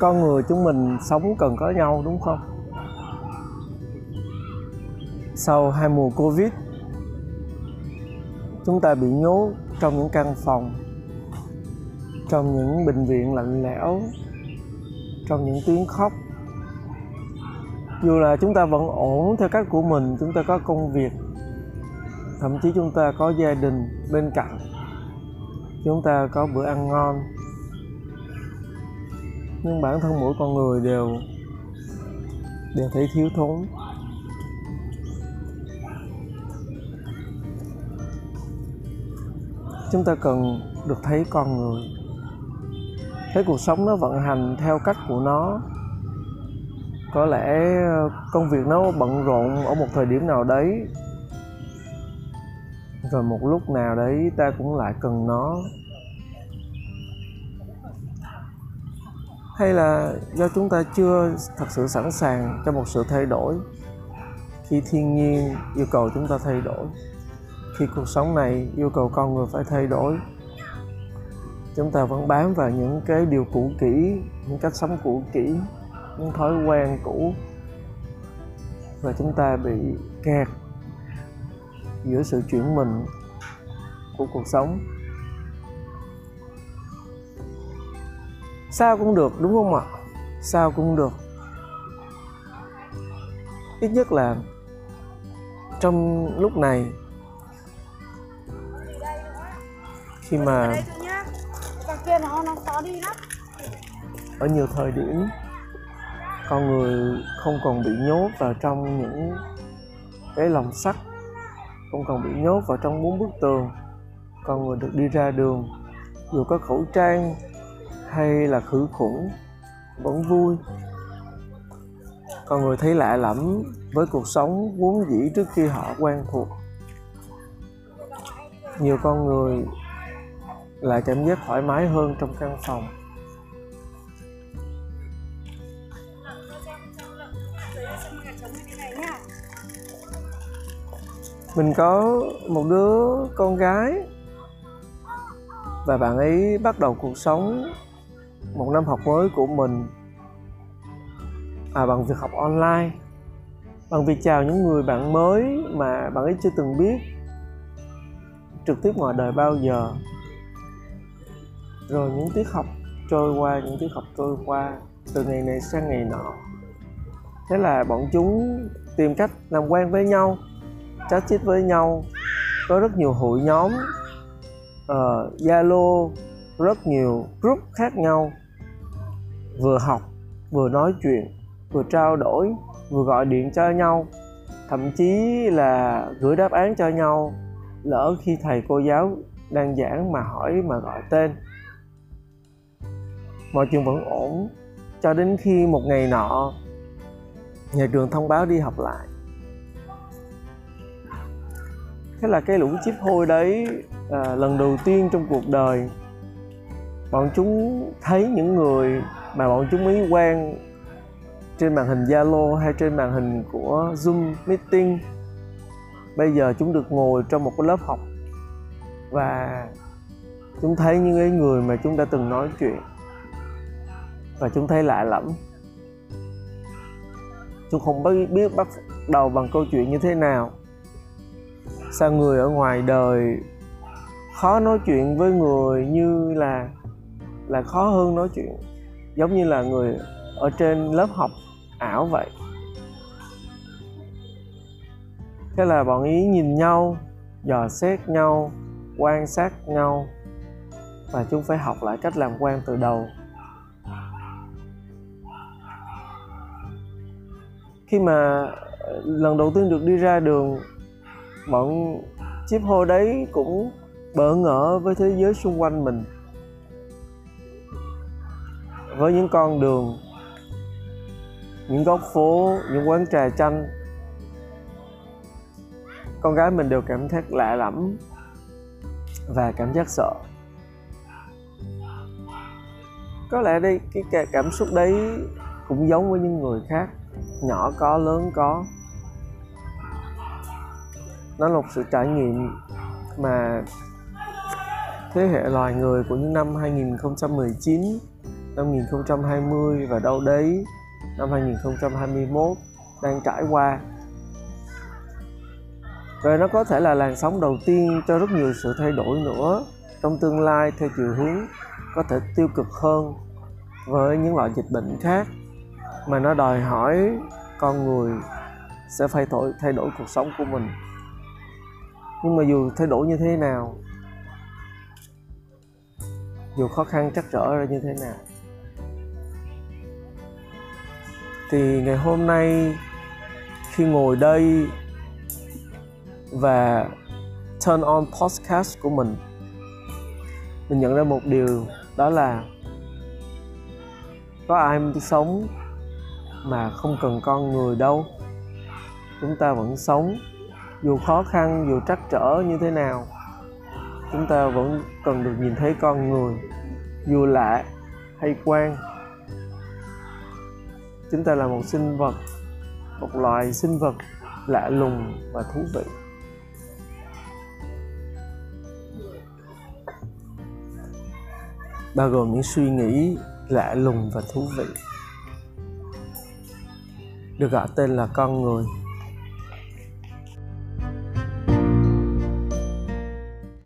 con người chúng mình sống cần có nhau, đúng không? Sau hai mùa covid, chúng ta bị nhốt trong những căn phòng, trong những bệnh viện lạnh lẽo, trong những tiếng khóc. Dù là chúng ta vẫn ổn theo cách của mình, chúng ta có công việc, thậm chí chúng ta có gia đình bên cạnh, chúng ta có bữa ăn ngon nhưng bản thân mỗi con người đều đều thấy thiếu thốn. Chúng ta cần được thấy con người. Thấy cuộc sống nó vận hành theo cách của nó. Có lẽ ờ, công việc nó bận rộn ở một thời điểm nào đấy. Rồi một lúc nào đấy ta cũng lại cần nó. Hay là do chúng ta chưa thật sự sẵn sàng cho một sự thay đổi? Khi thiên nhiên yêu cầu chúng ta thay đổi, khi cuộc sống này yêu cầu con người phải thay đổi, chúng ta vẫn bám vào những cái điều cũ kỹ, những cách sống cũ kỹ, những thói quen cũ. Và chúng ta bị kẹt giữa sự chuyển mình của cuộc sống. Sao cũng được đúng không ạ? Sao cũng được. Ít nhất là trong lúc này khi mà ở nhiều thời điểm con người không còn bị nhốt vào trong những cái lồng sắt không còn bị nhốt vào trong bốn bức tường. Con người được đi ra đường dù có khẩu trang hay là khử khuẩn, vẫn vui. Còn người thấy lạ lẫm với cuộc sống vốn dĩ trước khi họ quen thuộc. Nhiều con người lại cảm giác thoải mái hơn trong căn phòng. Mình có một đứa con gái và bạn ấy bắt đầu cuộc sống một năm học mới của mình. À, bằng việc học online. Bằng việc chào những người bạn mới mà bạn ấy chưa từng biết. Trực tiếp ngoài đời bao giờ. Rồi những tiết học trôi qua những tiết học trôi qua từ ngày này sang ngày nọ. Thế là bọn chúng tìm cách làm quen với nhau chat chít với nhau. Có rất nhiều hội nhóm ờ, zalo uh, rất nhiều group khác nhau vừa học vừa nói chuyện vừa trao đổi vừa gọi điện cho nhau thậm chí là gửi đáp án cho nhau lỡ khi thầy cô giáo đang giảng mà hỏi mà gọi tên. Mọi chuyện vẫn ổn cho đến khi một ngày nọ nhà trường thông báo đi học lại. Thế là cái lũ chip hôi đấy à, lần đầu tiên trong cuộc đời bọn chúng thấy những người mà bọn chúng mới quen trên màn hình Zalo hay trên màn hình của Zoom meeting. Bây giờ chúng được ngồi trong một cái lớp học. Và chúng thấy những cái người mà chúng đã từng nói chuyện. Và chúng thấy lạ lẫm. Chúng không biết bắt đầu bằng câu chuyện như thế nào. Sao người ở ngoài đời khó nói chuyện với người như là là khó hơn nói chuyện? Giống như là người ở trên lớp học ảo vậy. Thế là bọn ý nhìn nhau, dò xét nhau, quan sát nhau và chúng phải học lại cách làm quen từ đầu. Khi mà ờ, lần đầu tiên được đi ra đường, bọn chip hô đấy cũng bỡ ngỡ với thế giới xung quanh mình với những con đường, những góc phố, những quán trà chanh. Con gái mình đều cảm thấy lạ lẫm và cảm giác sợ. Có lẽ đây, cái cảm xúc đấy cũng giống với những người khác, nhỏ có, lớn có. Nó là một sự trải nghiệm mà thế hệ loài người của những năm 2019 năm 2020 và đâu đấy năm 2021 đang trải qua. Và nó có thể là làn sóng đầu tiên cho rất nhiều sự thay đổi nữa trong tương lai theo chiều hướng có thể tiêu cực hơn với những loại dịch bệnh khác. Mà nó đòi hỏi con người sẽ phải thay đổi, thay đổi cuộc sống của mình. Nhưng mà dù thay đổi như thế nào dù khó khăn chắc trở ra như thế nào thì ngày hôm nay khi ngồi đây và turn on podcast của mình mình nhận ra một điều, đó là có ai sống mà không cần con người đâu. Chúng ta vẫn sống, dù khó khăn, dù trắc trở như thế nào, chúng ta vẫn cần được nhìn thấy con người, dù lạ hay quan chúng ta là một sinh vật, một loài sinh vật lạ lùng và thú vị. Bao gồm những suy nghĩ lạ lùng và thú vị. Được gọi tên là con người.